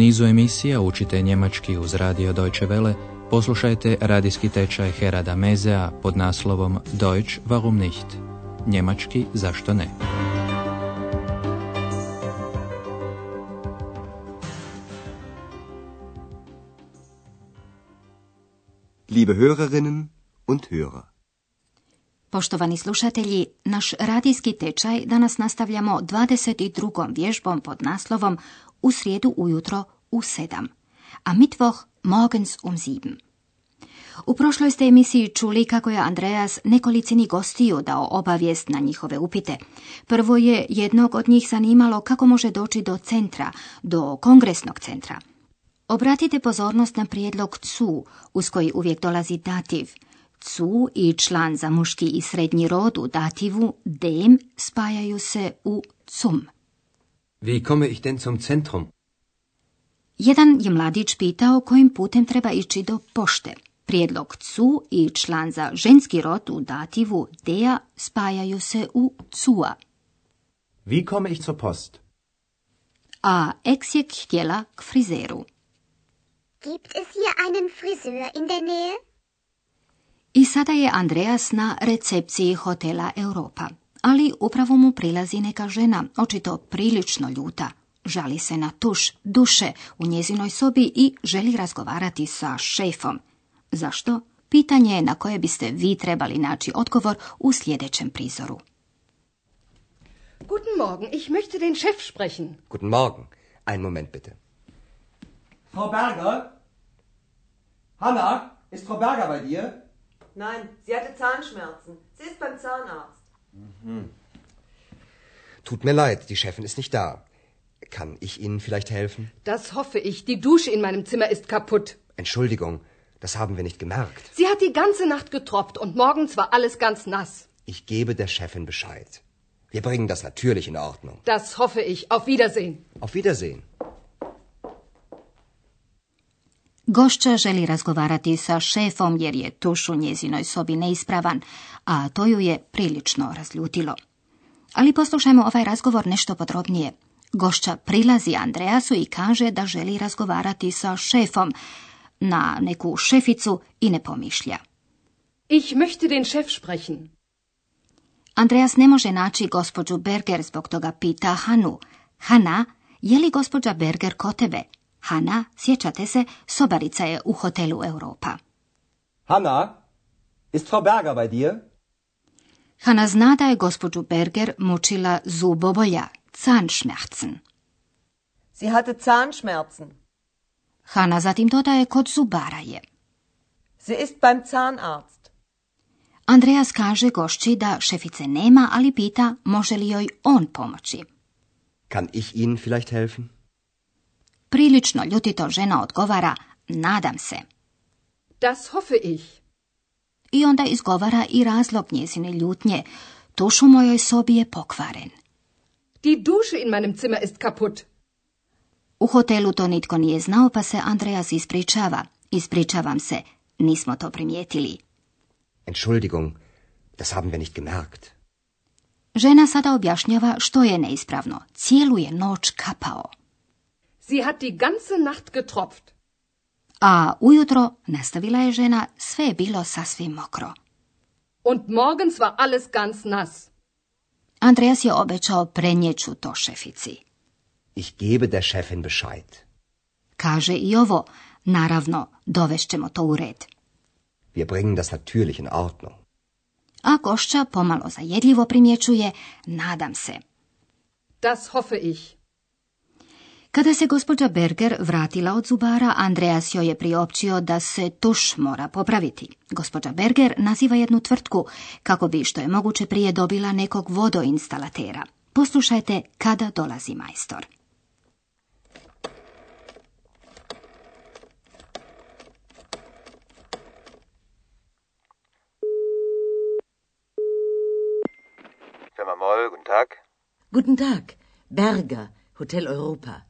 nizu emisija učite njemački uz radio Deutsche Welle, poslušajte radijski tečaj Herada Mezea pod naslovom Deutsch warum nicht? Njemački zašto ne? Liebe Hörerinnen und Hörer. Poštovani slušatelji, naš radijski tečaj danas nastavljamo 22. vježbom pod naslovom U srijedu ujutro u 7, a mitvoh morgens um 7. U prošloj ste emisiji čuli kako je Andreas nekolicini gostiju dao obavijest na njihove upite. Prvo je jednog od njih zanimalo kako može doći do centra, do kongresnog centra. Obratite pozornost na prijedlog cu, uz koji uvijek dolazi dativ – cu i član za muški i srednji rod u dativu dem spajaju se u cum. Wie komme ich denn zum Zentrum? Jedan je mladić pitao kojim putem treba ići do pošte. Prijedlog cu i član za ženski rod u dativu dea spajaju se u cua. Wie komme ich zur Post? A ex je htjela k frizeru. Gibt es hier einen Friseur in der Nähe? I sada je Andreas na recepciji hotela Europa. Ali upravo mu prilazi neka žena, očito prilično ljuta. Žali se na tuš duše u njezinoj sobi i želi razgovarati sa šefom. Zašto? Pitanje je na koje biste vi trebali naći odgovor u sljedećem prizoru. Guten Morgen, ich möchte den Chef sprechen. Guten Morgen. Einen Moment bitte. Frau Berger? Hanna, ist Frau Berger bei dir? Nein, sie hatte Zahnschmerzen. Sie ist beim Zahnarzt. Tut mir leid, die Chefin ist nicht da. Kann ich Ihnen vielleicht helfen? Das hoffe ich. Die Dusche in meinem Zimmer ist kaputt. Entschuldigung, das haben wir nicht gemerkt. Sie hat die ganze Nacht getropft und morgens war alles ganz nass. Ich gebe der Chefin Bescheid. Wir bringen das natürlich in Ordnung. Das hoffe ich. Auf Wiedersehen. Auf Wiedersehen. Gošća želi razgovarati sa šefom jer je tuš u njezinoj sobi neispravan, a to ju je prilično razljutilo. Ali poslušajmo ovaj razgovor nešto podrobnije. Gošća prilazi Andreasu i kaže da želi razgovarati sa šefom na neku šeficu i ne pomišlja. Ich möchte den Chef sprechen. Andreas ne može naći gospođu Berger, zbog toga pita Hanu. Hana, je li gospođa Berger kod tebe? Hana, sjećate se, sobarica je u hotelu Europa. Hanna, ist Frau Berger bei dir? Hana zna da je gospođu Berger mučila zubobolja, Zahnschmerzen. Sie hatte Zahnschmerzen. Hana zatim dodaje kod zubara je. Sie ist beim Zahnarzt. Andreas kaže gošći da šefice nema, ali pita može li joj on pomoći. Kann ich Ihnen vielleicht helfen? Prilično ljutito žena odgovara, nadam se. Das hoffe ich. I onda izgovara i razlog njezine ljutnje. Tuš u mojoj sobi je pokvaren. Die Dusche in meinem Zimmer ist kaputt. U hotelu to nitko nije znao, pa se Andreas ispričava. Ispričavam se, nismo to primijetili. Entschuldigung, das haben wir nicht gemerkt. Žena sada objašnjava što je neispravno. Cijelu je noć kapao. Sie hat die ganze Nacht getropft. A ujutro, nastavila je žena, sve je bilo sasvim mokro. Und morgens war alles ganz nass. Andreas je obećao prenjeću to šefici. Ich gebe der Chefin Bescheid. Kaže i ovo, naravno, dovešćemo to u red. Wir bringen das natürlich in Ordnung. A gošća pomalo zajedljivo primjećuje, nadam se. Das hoffe ich. Kada se gospođa Berger vratila od zubara, Andreas joj je priopćio da se tuš mora popraviti. Gospođa Berger naziva jednu tvrtku kako bi što je moguće prije dobila nekog vodoinstalatera. Poslušajte kada dolazi majstor. Guten Tag. Guten Tag, Berger, Hotel Europa.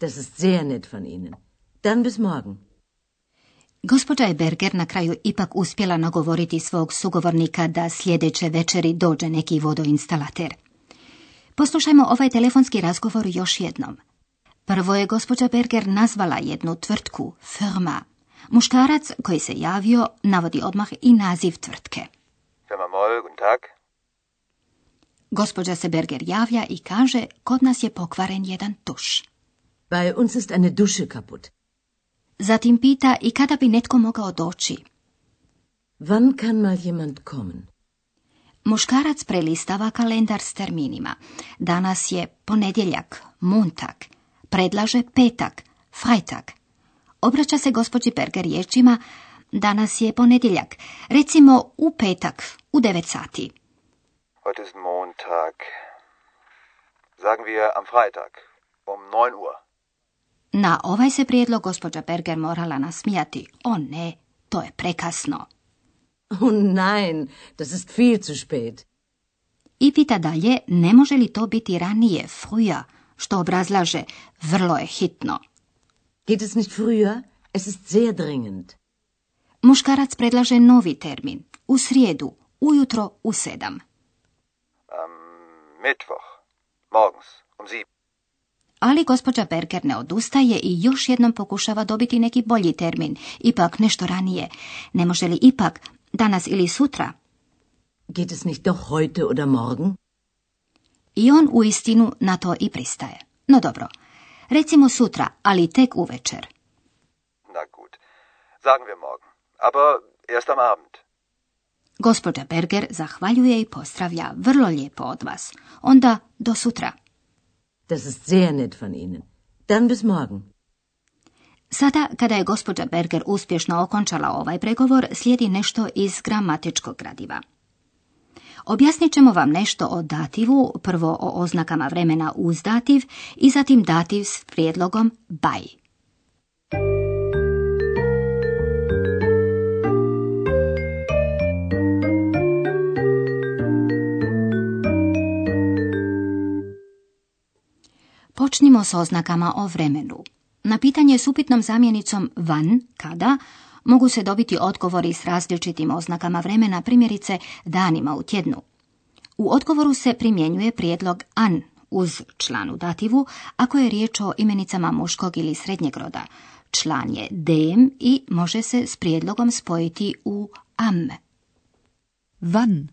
Das ist sehr nett von Ihnen. Dann bis morgen. Gospođa je Berger na kraju ipak uspjela nagovoriti svog sugovornika da sljedeće večeri dođe neki vodoinstalater. Poslušajmo ovaj telefonski razgovor još jednom. Prvo je gospođa Berger nazvala jednu tvrtku firma. Muškarac koji se javio navodi odmah i naziv tvrtke. Gospođa se Berger javlja i kaže kod nas je pokvaren jedan tuš. Bei uns ist eine Dusche kaputt. Zatim pita i kada bi netko mogao doći. Wann kann mal jemand kommen? Muškarac prelistava kalendar s terminima. Danas je ponedjeljak, muntak. Predlaže petak, freitag. Obraća se gospođi Berger riječima Danas je ponedjeljak. Recimo u petak, u 9 sati. Heute ist Montag. Sagen wir am Freitag um 9 Uhr. Na ovaj se prijedlog gospođa Berger morala nasmijati. O ne, to je prekasno. Oh nein, das ist viel zu spät. I pita dalje, ne može li to biti ranije, früher, što obrazlaže, vrlo je hitno. Geht es nicht früher? Es ist sehr dringend. Muškarac predlaže novi termin, u srijedu, ujutro u sedam. Am Mittwoch. Morgens um sieben. Ali gospođa Berger ne odustaje i još jednom pokušava dobiti neki bolji termin, ipak nešto ranije. Ne može li ipak, danas ili sutra? Geht es nicht doch heute oder morgen? I on u istinu na to i pristaje. No dobro, recimo sutra, ali tek uvečer. Na gut. Sagen wir morgen. Aber erst am Abend. Gospođa Berger zahvaljuje i pozdravlja vrlo lijepo od vas. Onda do sutra. Das ist sehr nett von Ihnen. Dann bis morgen. Sada, kada je gospođa Berger uspješno okončala ovaj pregovor, slijedi nešto iz gramatičkog gradiva. Objasnit ćemo vam nešto o dativu, prvo o oznakama vremena uz dativ i zatim dativ s prijedlogom by. Počnimo s oznakama o vremenu. Na pitanje s upitnom zamjenicom van, kada, mogu se dobiti odgovori s različitim oznakama vremena, primjerice danima u tjednu. U odgovoru se primjenjuje prijedlog an uz članu dativu ako je riječ o imenicama muškog ili srednjeg roda. Član je dem i može se s prijedlogom spojiti u am. Wann?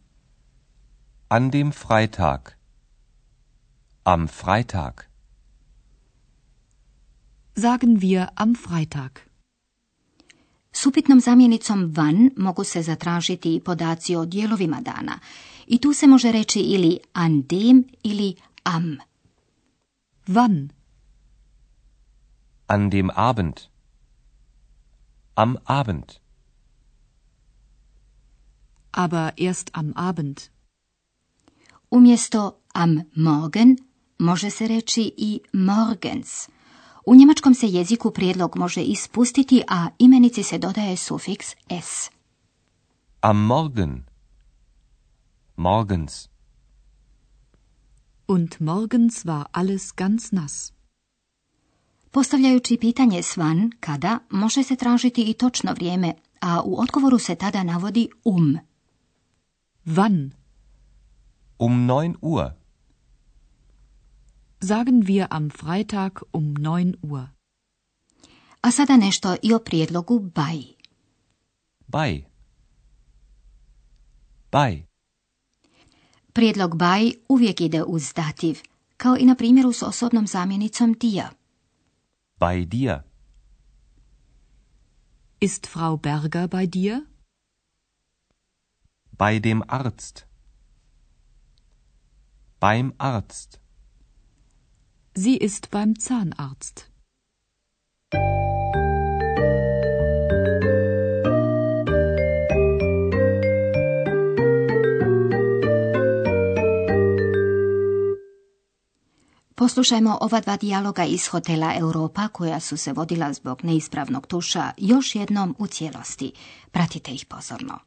An dem Freitag. Am Freitag. Sagen wir am Freitag. S upitnom zamjenicom van mogu se zatražiti i podaci o dijelovima dana. I tu se može reći ili an dem ili am. Wann? An dem Abend. Am Abend. Aber erst am Abend. Umjesto am Morgen može se reći i morgens. U njemačkom se jeziku prijedlog može ispustiti, a imenici se dodaje sufiks s. Am Morgen. Morgens. Und morgens war alles ganz nass. Postavljajući pitanje svan, kada, može se tražiti i točno vrijeme, a u odgovoru se tada navodi um. Wann? Um 9 Uhr. Sagen wir am Freitag um 9 Uhr. A sada nešto i o prijedlogu by. By. By. Prijedlog by uvijek ide uz dativ, kao i na primjeru s osobnom zamjenicom dir. Bei dir. Ist Frau Berger bei dir? Bei dem Arzt. Beim Arzt. Sie ist beim Zahnarzt. Poslušajmo ova dva dijaloga iz hotela Europa koja su se vodila zbog neispravnog tuša još jednom u cijelosti. Pratite ih pozorno.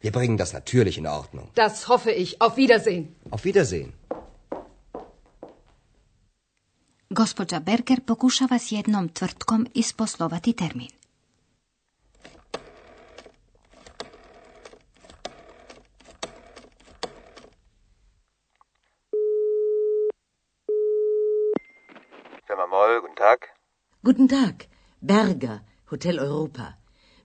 Wir bringen das natürlich in Ordnung. Das hoffe ich. Auf Wiedersehen. Auf Wiedersehen. Gospođa Berger pokušava s jednom tvrtkom isposlovati termin. Firma Moll, guten Tag. Guten Tag. Berger, Hotel Europa.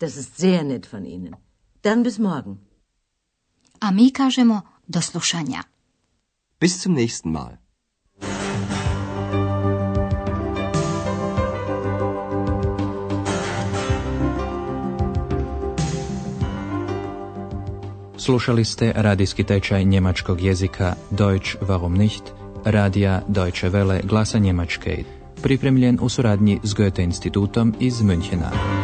Das ist sehr nett von Ihnen. Dann bis morgen. A mi kažemo do slušanja. Bis zum nächsten Mal. Slušali ste radijski tečaj njemačkog jezika Deutsch warum nicht, radija Deutsche Welle glasa Njemačke, pripremljen u suradnji s Goethe institutom iz Münchena.